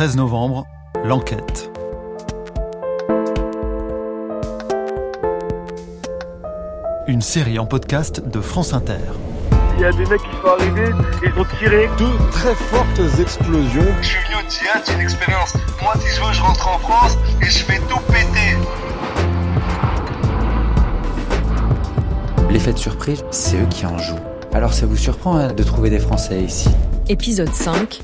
13 novembre, l'enquête. Une série en podcast de France Inter. Il y a des mecs qui sont arrivés, ils ont tiré. Deux très fortes explosions. Je suis venu au théâtre, c'est une expérience. Moi, si je veux, je rentre en France et je fais tout péter. L'effet de surprise, c'est eux qui en jouent. Alors ça vous surprend hein, de trouver des Français ici? Épisode 5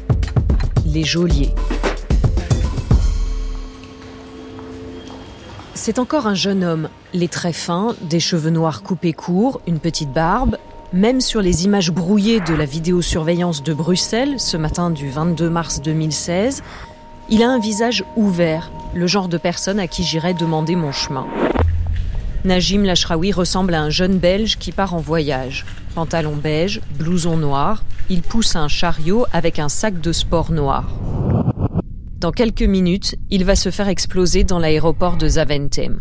C'est encore un jeune homme, les traits fins, des cheveux noirs coupés courts, une petite barbe. Même sur les images brouillées de la vidéosurveillance de Bruxelles, ce matin du 22 mars 2016, il a un visage ouvert, le genre de personne à qui j'irais demander mon chemin. Najim Lachraoui ressemble à un jeune Belge qui part en voyage. Pantalon beige, blouson noir, il pousse un chariot avec un sac de sport noir. Dans quelques minutes, il va se faire exploser dans l'aéroport de Zaventem.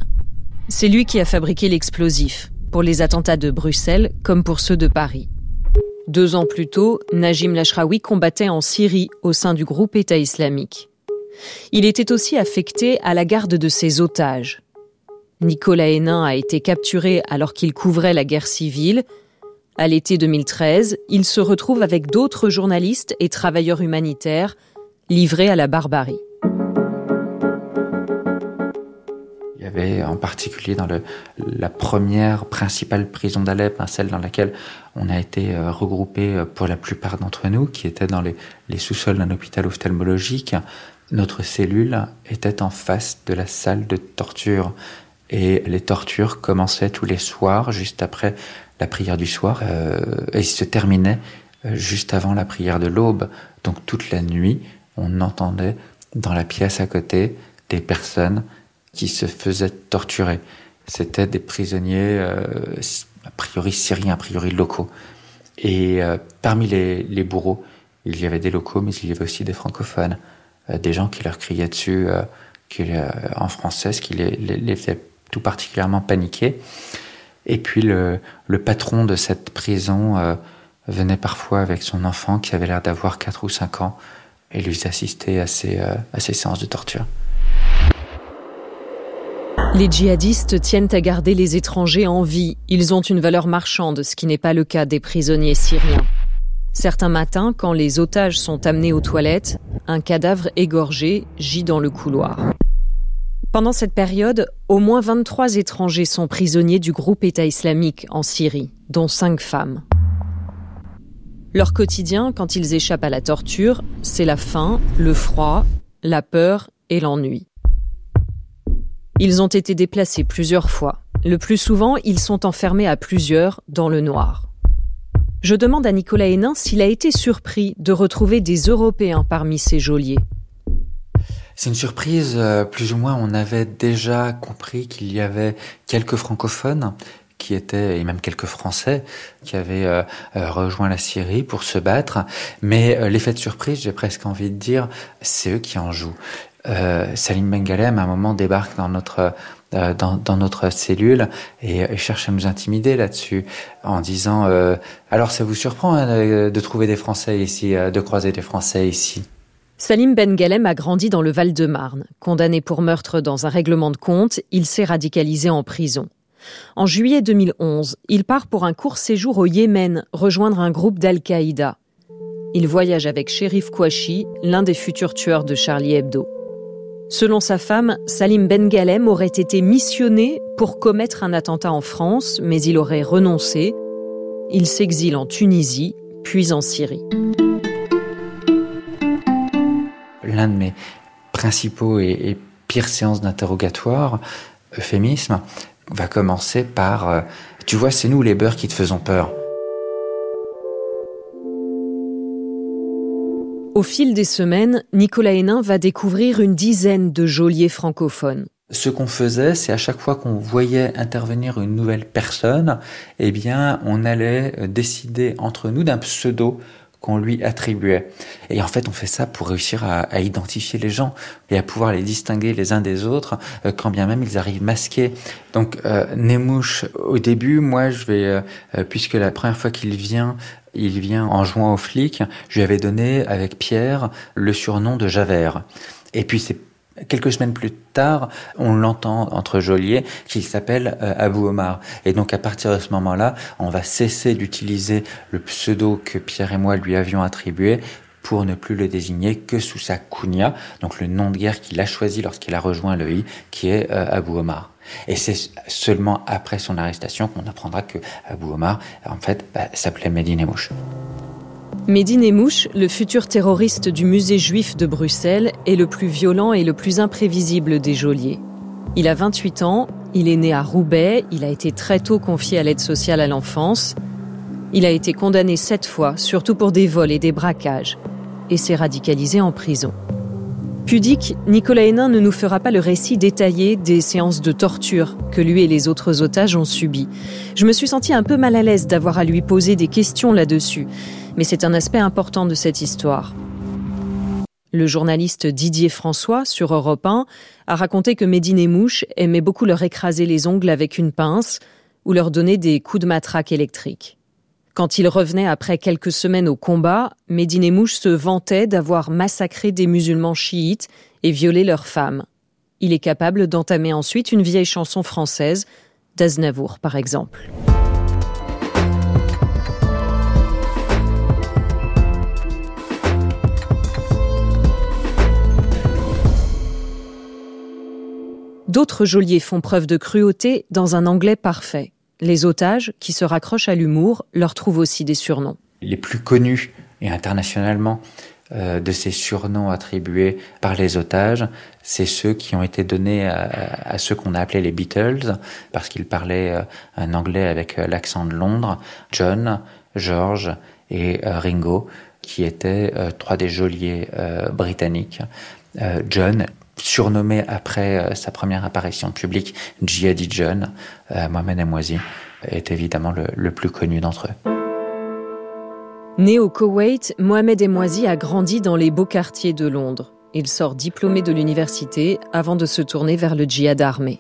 C'est lui qui a fabriqué l'explosif, pour les attentats de Bruxelles comme pour ceux de Paris. Deux ans plus tôt, Najim Lachraoui combattait en Syrie au sein du groupe État islamique. Il était aussi affecté à la garde de ses otages. Nicolas Hénin a été capturé alors qu'il couvrait la guerre civile. À l'été 2013, il se retrouve avec d'autres journalistes et travailleurs humanitaires livré à la barbarie. Il y avait en particulier dans la première principale prison d'Alep, hein, celle dans laquelle on a été euh, regroupé euh, pour la plupart d'entre nous, qui était dans les, les sous-sols d'un hôpital ophtalmologique. Notre cellule était en face de la salle de torture et les tortures commençaient tous les soirs, juste après la prière du soir, euh, et se terminaient euh, juste avant la prière de l'aube. Donc toute la nuit, on entendait dans la pièce à côté des personnes qui se faisaient torturer. C'était des prisonniers, euh, a priori syriens, a priori locaux. Et euh, parmi les, les, bourreaux, il y avait des locaux, mais il y avait aussi des francophones, euh, des gens qui leur criaient dessus euh, euh, en français, ce qui les, les, les faisait tout particulièrement paniquer. Et puis le, patron de cette prison euh, venait parfois avec son enfant qui avait l'air d'avoir 4 ou 5 ans et lui assister à ces, euh, à ces séances de torture. Les djihadistes tiennent à garder les étrangers en vie. Ils ont une valeur marchande, ce qui n'est pas le cas des prisonniers syriens. Certains matins, quand les otages sont amenés aux toilettes, un cadavre égorgé gît dans le couloir. Pendant cette période, au moins 23 étrangers sont prisonniers du groupe État islamique en Syrie, dont 5 femmes. Leur quotidien, quand ils échappent à la torture, c'est la faim, le froid, la peur et l'ennui. Ils ont été déplacés plusieurs fois. Le plus souvent, ils sont enfermés à plusieurs dans le noir. Je demande à Nicolas Hénin s'il a été surpris de retrouver des Européens parmi ces geôliers. C'est une surprise, euh, plus ou moins on avait déjà compris qu'il y avait quelques francophones qui étaient, et même quelques Français, qui avaient euh, euh, rejoint la Syrie pour se battre. Mais euh, l'effet de surprise, j'ai presque envie de dire, c'est eux qui en jouent. Euh, Salim Bengalem, à un moment, débarque dans notre euh, dans, dans, notre cellule et, cherche à nous intimider là-dessus en disant alors ça vous surprend hein, de, trouver des Français ici, de croiser des Français ici? Salim Ben Galem a grandi dans le Val-de-Marne. Condamné pour meurtre dans un règlement de compte, il s'est radicalisé en prison. En juillet 2011, il part pour un court séjour au Yémen, rejoindre un groupe d'Al-Qaïda. Il voyage avec Sherif Kouachi, l'un des futurs tueurs de Charlie Hebdo. Selon sa femme, Salim Ben Galem aurait été missionné pour commettre un attentat en France, mais il aurait renoncé. Il s'exile en Tunisie, puis en Syrie. L'un de mes principaux et, et pires séances d'interrogatoire, euphémisme, va commencer par euh, Tu vois, c'est nous les beurs qui te faisons peur. Au fil des semaines, Nicolas Hénin va découvrir une dizaine de geôliers francophones. Ce qu'on faisait, c'est à chaque fois qu'on voyait intervenir une nouvelle personne, eh bien, on allait décider entre nous d'un pseudo qu'on lui attribuait. Et en fait, on fait ça pour réussir à, identifier les gens et à pouvoir les distinguer les uns des autres, euh, quand bien même ils arrivent masqués. Donc, euh, Nemouche, au début, moi, je vais, euh, puisque la première fois qu'il vient, il vient en jouant aux flics, je lui avais donné, avec Pierre, le surnom de Javert. Et puis, c'est Quelques semaines plus tard, on l'entend entre geôliers qu'il s'appelle euh, Abou Omar. Et donc à partir de ce moment-là, on va cesser d'utiliser le pseudo que Pierre et moi lui avions attribué pour ne plus le désigner que sous sa kunya, donc le nom de guerre qu'il a choisi lorsqu'il a rejoint le I, qui est euh, Abou Omar. Et c'est seulement après son arrestation qu'on apprendra que Abou Omar, en fait, bah, s'appelait Medine Mouche. Medine Emouche, le futur terroriste du musée juif de Bruxelles, est le plus violent et le plus imprévisible des geôliers. Il a 28 ans, il est né à Roubaix, il a été très tôt confié à l'aide sociale à l'enfance. Il a été condamné sept fois, surtout pour des vols et des braquages, et s'est radicalisé en prison. Pudique, Nicolas Hénin ne nous fera pas le récit détaillé des séances de torture que lui et les autres otages ont subies. Je me suis senti un peu mal à l'aise d'avoir à lui poser des questions là-dessus mais c'est un aspect important de cette histoire. Le journaliste Didier François, sur Europe 1, a raconté que Médine et Mouche aimait beaucoup leur écraser les ongles avec une pince ou leur donner des coups de matraque électrique. Quand il revenait après quelques semaines au combat, Médine et Mouche se vantait d'avoir massacré des musulmans chiites et violé leurs femmes. Il est capable d'entamer ensuite une vieille chanson française, d'Aznavour par exemple. D'autres geôliers font preuve de cruauté dans un anglais parfait. Les otages, qui se raccrochent à l'humour, leur trouvent aussi des surnoms. Les plus connus et internationalement euh, de ces surnoms attribués par les otages, c'est ceux qui ont été donnés à, ceux qu'on a appelés les Beatles, parce qu'ils parlaient euh, un anglais avec euh, l'accent de Londres, John, George et Ringo, qui étaient trois des geôliers britanniques. John surnommé après euh, sa première apparition publique Jihadi John, euh, Mohamed Amouazi est évidemment le, plus connu d'entre eux. Né au Koweït, Mohamed Emouazi a grandi dans les beaux quartiers de Londres. Il sort diplômé de l'université avant de se tourner vers le djihad armé.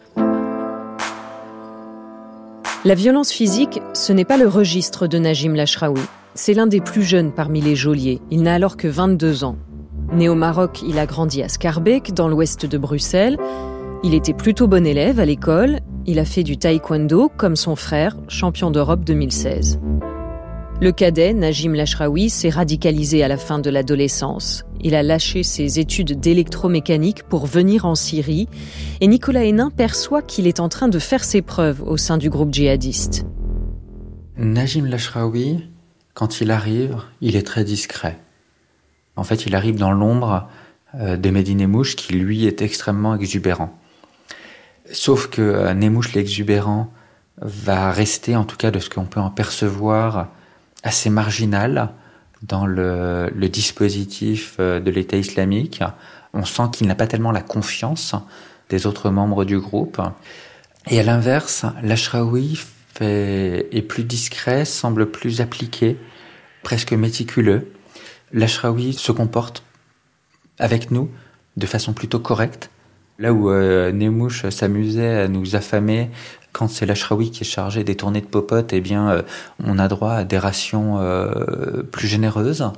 La violence physique, ce n'est pas le registre de Najim Lashraoui. C'est l'un des plus jeunes parmi les geôliers. Il n'a alors que 22 ans. Né au Maroc, il a grandi à Scarbeck, dans l'ouest de Bruxelles. Il était plutôt bon élève à l'école. Il a fait du taekwondo, comme son frère, champion d'Europe 2016. Le cadet, Najim Lashraoui, s'est radicalisé à la fin de l'adolescence. Il a lâché ses études d'électromécanique pour venir en Syrie et Nicolas Hénin perçoit qu'il est en train de faire ses preuves au sein du groupe djihadiste. Najim Lashraoui, quand il arrive, il est très discret. En fait, il arrive dans l'ombre euh, de Medine Nemouche, qui lui est extrêmement exubérant. Sauf que euh, Nemouche l'exubérant va rester, en tout cas de ce qu'on peut en percevoir, assez marginal dans le, dispositif euh, de l'État islamique. On sent qu'il n'a pas tellement la confiance des autres membres du groupe. Et à l'inverse, l'Ashraoui est plus discret, semble plus appliqué, presque méticuleux. L'Ashraoui se comporte avec nous de façon plutôt correcte. Là où euh, s'amusait à nous affamer quand c'est l'Ashraoui qui est chargé des tournées de popote, eh bien, euh, on a droit à des rations euh, plus généreuses.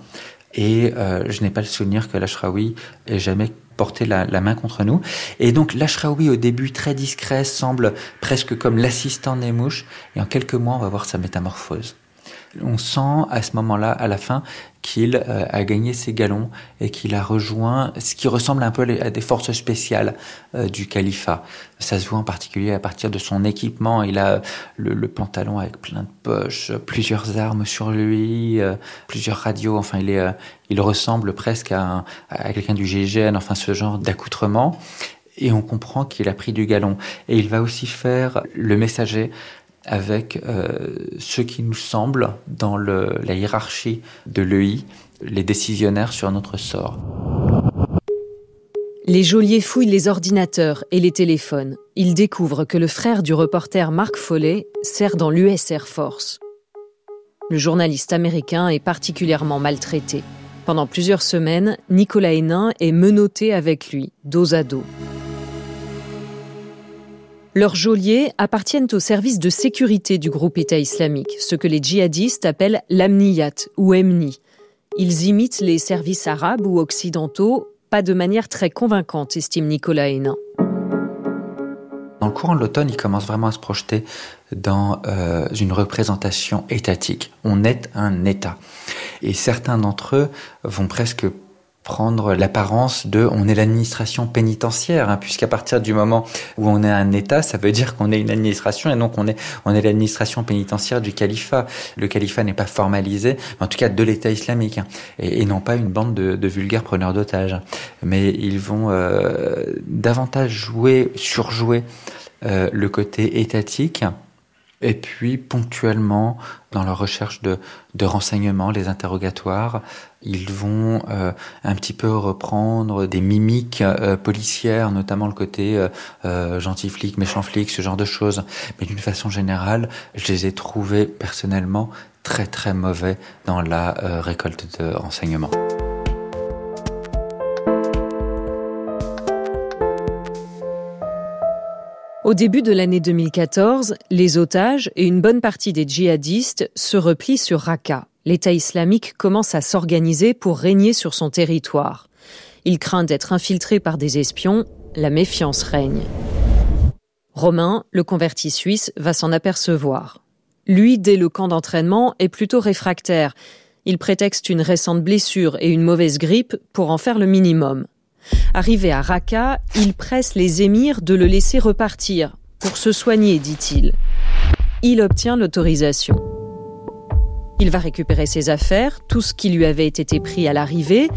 Et euh, je n'ai pas le souvenir que l'Ashraoui ait jamais porté la, main contre nous. Et donc l'Ashraoui, au début très discret, semble presque comme l'assistant Nemouche. Et en quelques mois, on va voir sa métamorphose on sent à ce moment-là, à la fin, qu'il euh, a gagné ses galons et qu'il a rejoint ce qui ressemble un peu à des forces spéciales euh, du califat. Ça se voit en particulier à partir de son équipement. Il a le, pantalon avec plein de poches, plusieurs armes sur lui, euh, plusieurs radios. Enfin, il, est, il ressemble presque à, à quelqu'un du GIGN, enfin ce genre d'accoutrement et on comprend qu'il a pris du galon. Et il va aussi faire le messager avec euh, ce qui nous semble, dans la hiérarchie de l'EI, les décisionnaires sur notre sort. Les geôliers fouillent les ordinateurs et les téléphones. Ils découvrent que le frère du reporter Mark Foley sert dans l'US Air Force. Le journaliste américain est particulièrement maltraité. Pendant plusieurs semaines, Nicolas Hénin est menotté avec lui, dos à dos. Leurs geôliers appartiennent au service de sécurité du groupe État islamique, ce que les djihadistes appellent l'amniyat ou emni. Ils imitent les services arabes ou occidentaux, pas de manière très convaincante, estime Nicolas Hénin. Dans le courant de l'automne, il commence vraiment à se projeter dans euh, une représentation étatique. On est un État. Et certains d'entre eux vont presque prendre l'apparence de on est l'administration pénitentiaire, hein, puisqu'à partir du moment où on est un État, ça veut dire qu'on est une administration et donc on est on est l'administration pénitentiaire du califat. Le califat n'est pas formalisé, en tout cas de l'État islamique, hein, et, non pas une bande de, vulgaires preneurs d'otages. Mais ils vont euh, davantage jouer, surjouer euh, le côté étatique et puis ponctuellement, dans leur recherche de, de renseignements, les interrogatoires, ils vont euh, un petit peu reprendre des mimiques euh, policières, notamment le côté euh, euh, gentil flic, méchant flic, ce genre de choses. Mais d'une façon générale, je les ai trouvés personnellement très très mauvais dans la récolte de renseignements. Au début de l'année 2014, les otages et une bonne partie des djihadistes se replient sur Raqqa. L'État islamique commence à s'organiser pour régner sur son territoire. Il craint d'être infiltré par des espions, la méfiance règne. Romain, le converti suisse, va s'en apercevoir. Lui, dès le camp d'entraînement, est plutôt réfractaire. Il prétexte une récente blessure et une mauvaise grippe pour en faire le minimum. Arrivé à Raqqa, il presse les émirs de le laisser repartir. Pour se soigner, dit-il. Il obtient l'autorisation. Il va récupérer ses affaires, tout ce qui lui avait été pris à l'arrivée.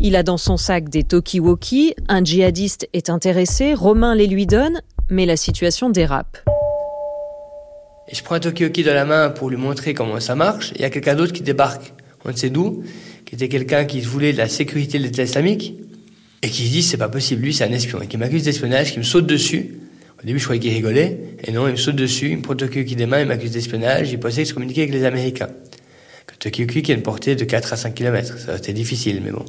Il a dans son sac des talkie-walkie, un djihadiste est intéressé, Romain les lui donne, mais la situation dérape. je prends un talkie-walkie de la main pour lui montrer comment ça marche. Il y a quelqu'un d'autre qui débarque, on ne sait d'où, qui était quelqu'un qui voulait la sécurité de l'État islamique et qui se dit c'est pas possible, lui c'est un espion, et qui m'accuse d'espionnage, qui me saute dessus. Au début je croyais qu'il rigolait, et non, il me saute dessus, il me prend qui démarre, il m'accuse d'espionnage, il pensait que je communiquais avec les Américains. Tokyo qui a une portée de 4 à 5 km, ça c'était difficile, mais bon.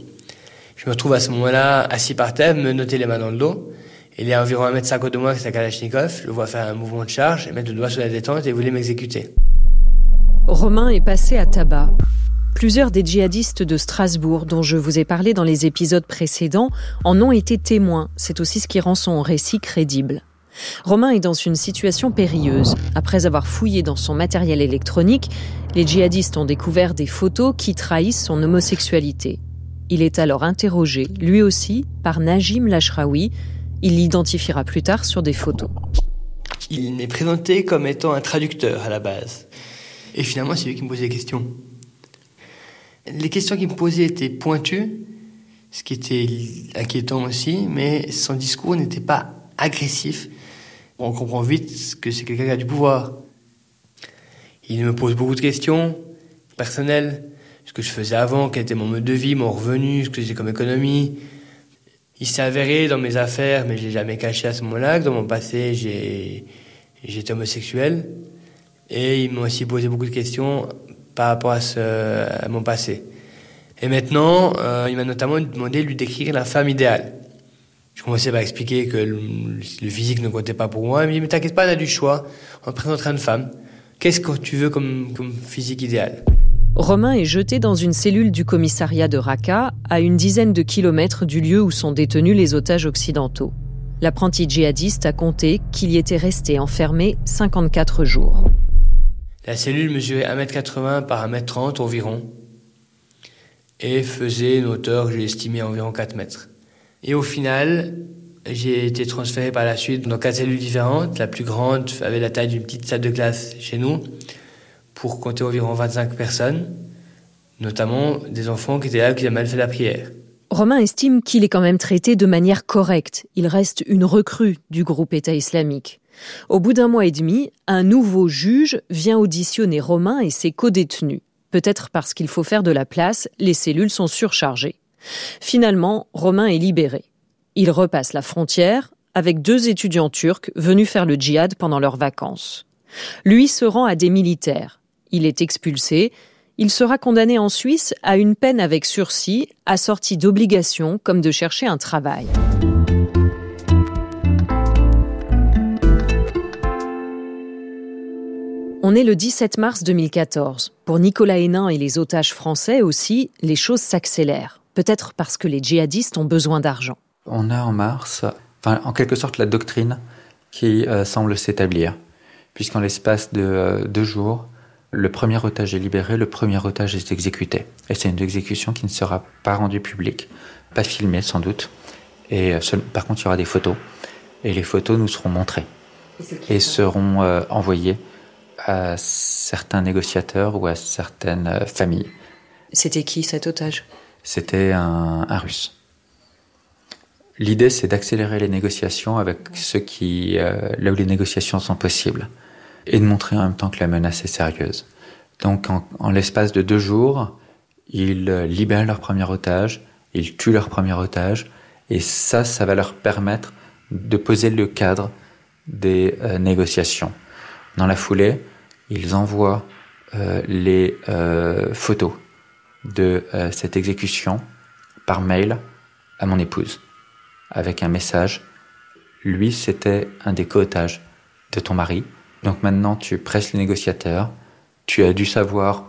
Je me retrouve à ce moment-là assis par terre, me noter les mains dans le dos. Il est à environ 1m50 de moi avec sa Kalachnikov, je le vois faire un mouvement de charge, et mettre le doigt sur la détente et voulait m'exécuter. Romain est passé à tabac. Plusieurs des djihadistes de Strasbourg, dont je vous ai parlé dans les épisodes précédents, en ont été témoins. C'est aussi ce qui rend son récit crédible. Romain est dans une situation périlleuse. Après avoir fouillé dans son matériel électronique, les djihadistes ont découvert des photos qui trahissent son homosexualité. Il est alors interrogé, lui aussi, par Najim Lashraoui. Il l'identifiera plus tard sur des photos. Il m'est présenté comme étant un traducteur à la base. Et finalement, c'est lui qui me posait des questions. Les questions qu'il me posait étaient pointues, ce qui était inquiétant aussi, mais son discours n'était pas agressif. On comprend vite que c'est quelqu'un qui a du pouvoir. Il me pose beaucoup de questions personnelles, ce que je faisais avant, quel était mon mode de vie, mon revenu, ce que j'ai comme économie. Il s'est avéré dans mes affaires, mais je l'ai jamais caché à ce moment-là, que dans mon passé, j'étais homosexuel. Et il m'a aussi posé beaucoup de questions par rapport à, mon passé. Et maintenant, euh, il m'a notamment demandé de lui décrire la femme idéale. Je commençais par expliquer que le, le physique ne comptait pas pour moi. Il me dit, mais t'inquiète pas, on a du choix. On te présentera une femme. Qu'est-ce que tu veux comme, comme physique idéal Romain est jeté dans une cellule du commissariat de Raqqa, à une dizaine de kilomètres du lieu où sont détenus les otages occidentaux. L'apprenti djihadiste a compté qu'il y était resté enfermé 54 jours. La cellule mesurait 1m80 par 1m30 environ et faisait une hauteur, j'ai estimé, environ 4 mètres. Et au final, j'ai été transféré par la suite dans quatre cellules différentes. La plus grande avait la taille d'une petite salle de classe chez nous, pour compter environ 25 personnes, notamment des enfants qui étaient là qui avaient mal fait la prière. Romain estime qu'il est quand même traité de manière correcte. Il reste une recrue du groupe État islamique. Au bout d'un mois et demi, un nouveau juge vient auditionner Romain et ses codétenus. Peut-être parce qu'il faut faire de la place, les cellules sont surchargées. Finalement, Romain est libéré. Il repasse la frontière avec deux étudiants turcs venus faire le djihad pendant leurs vacances. Lui se rend à des militaires. Il est expulsé. Il sera condamné en Suisse à une peine avec sursis, assortie d'obligations comme de chercher un travail. On est le 17 mars 2014. Pour Nicolas Hénin et les otages français aussi, les choses s'accélèrent. Peut-être parce que les djihadistes ont besoin d'argent. On a en mars, enfin, en quelque sorte, la doctrine qui euh, semble s'établir, puisqu'en l'espace de euh, deux jours, le premier otage est libéré, le premier otage est exécuté. Et c'est une exécution qui ne sera pas rendue publique, pas filmée sans doute. Et euh, par contre, il y aura des photos. Et les photos nous seront montrées et seront envoyées à certains négociateurs ou à certaines familles. C'était qui cet otage? C'était un, un Russe. L'idée, c'est d'accélérer les négociations avec ceux qui, euh, là où les négociations sont possibles, et de montrer en même temps que la menace est sérieuse. Donc, en, en l'espace de deux jours, ils euh, libèrent leur premier otage, ils tuent leur premier otage, et ça, ça va leur permettre de poser le cadre des euh, négociations. Dans la foulée, ils envoient euh, les euh, photos de cette exécution par mail à mon épouse avec un message. Lui, c'était un des co-otages de ton mari. Donc maintenant, tu presses les négociateurs. Tu as dû savoir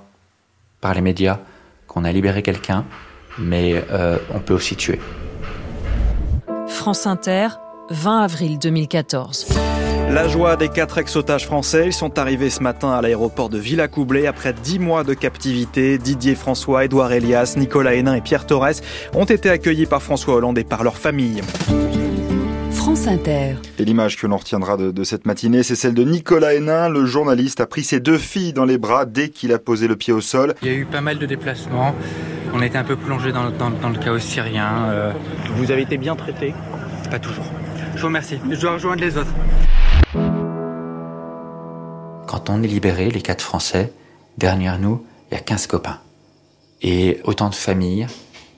par les médias qu'on a libéré quelqu'un, mais euh, on peut aussi tuer. France Inter, 20 avril 2014. La joie des quatre ex-otages français. Ils sont arrivés ce matin à l'aéroport de Villacoublay après dix mois de captivité. Didier François, Édouard Elias, Nicolas Hénin et Pierre Torres ont été accueillis par François Hollande et par leur famille. France Inter. Et l'image que l'on retiendra de, de, cette matinée, c'est celle de Nicolas Hénin. Le journaliste a pris ses deux filles dans les bras dès qu'il a posé le pied au sol. Il y a eu pas mal de déplacements. On était un peu plongé dans, dans, dans le chaos syrien. Euh... Vous avez été bien traité Pas toujours. Je vous remercie. Je dois rejoindre les autres. Quand on est libéré, les quatre Français, derrière nous, il y a 15 copains. Et autant de familles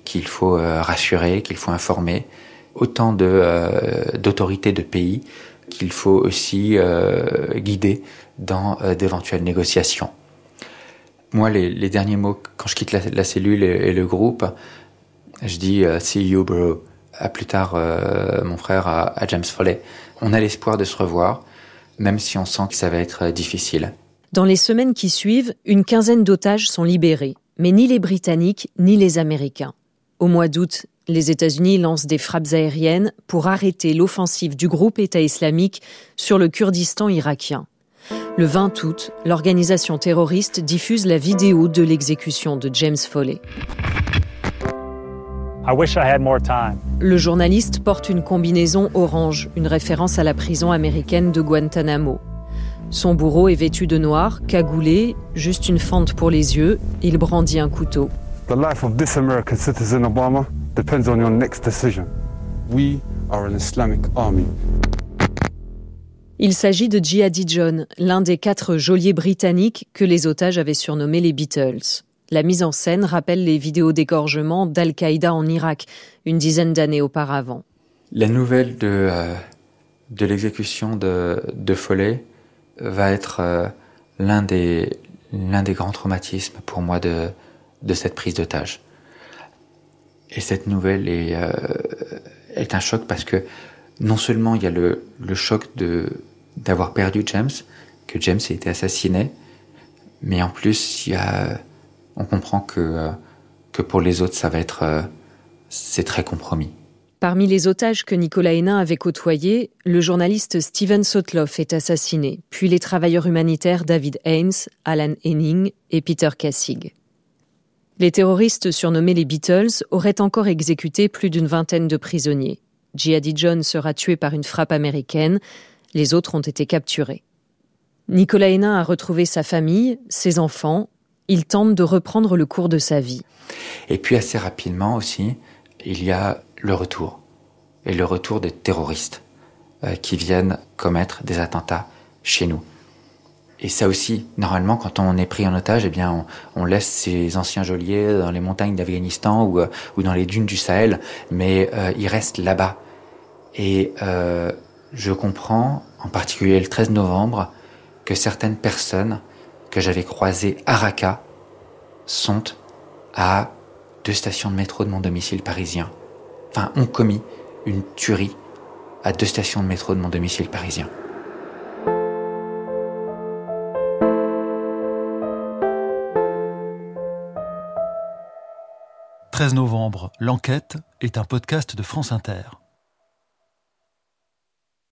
qu'il faut euh, rassurer, qu'il faut informer, autant de, euh, d'autorités de pays qu'il faut aussi euh, guider dans d'éventuelles négociations. Moi, les, derniers mots, quand je quitte la, cellule et, le groupe, je dis See you, bro. À plus tard, mon frère, à, à James Foley. On a l'espoir de se revoir, même si on sent que ça va être difficile. Dans les semaines qui suivent, une quinzaine d'otages sont libérés, mais ni les Britanniques ni les Américains. Au mois d'août, les États-Unis lancent des frappes aériennes pour arrêter l'offensive du groupe État islamique sur le Kurdistan irakien. Le 20 août, l'organisation terroriste diffuse la vidéo de l'exécution de James Foley. Le journaliste porte une combinaison orange, une référence à la prison américaine de Guantanamo. Son bourreau est vêtu de noir, cagoulé, juste une fente pour les yeux, il brandit un couteau. The life of this American citizen Obama depends on your next decision. We are an Islamic army. Il s'agit de Jihadi John, l'un des quatre geôliers britanniques que les otages avaient surnommés les Beatles. La mise en scène rappelle les vidéos d'égorgement d'Al-Qaïda en Irak, une dizaine d'années auparavant. La nouvelle de, euh, de l'exécution de, de Follet va être euh, l'un des, des grands traumatismes pour moi de, de cette prise d'otage. Et cette nouvelle est, euh, est un choc parce que non seulement il y a le, le choc d'avoir perdu James, que James ait été assassiné, mais en plus il y a on comprend que, euh, que pour les autres, ça va être. Euh, c'est très compromis. Parmi les otages que Nicolas Hénin avait côtoyés, le journaliste Steven Sotloff est assassiné, puis les travailleurs humanitaires David Haynes, Alan Henning et Peter Kassig. Les terroristes surnommés les Beatles auraient encore exécuté plus d'une vingtaine de prisonniers. Jihadi John sera tué par une frappe américaine, les autres ont été capturés. Nicolas Hénin a retrouvé sa famille, ses enfants il tente de reprendre le cours de sa vie. Et puis assez rapidement aussi, il y a le retour. Et le retour des terroristes euh, qui viennent commettre des attentats chez nous. Et ça aussi, normalement, quand on est pris en otage, eh bien, on, laisse ces anciens geôliers dans les montagnes d'Afghanistan ou, euh, dans les dunes du Sahel, mais euh, ils restent là-bas. Et je comprends, en particulier le 13 novembre, que certaines personnes que j'avais croisées à Raqqa sont à deux stations de métro de mon domicile parisien. Enfin, ont commis une tuerie à deux stations de métro de mon domicile parisien. 13 novembre, L'enquête est un podcast de France Inter.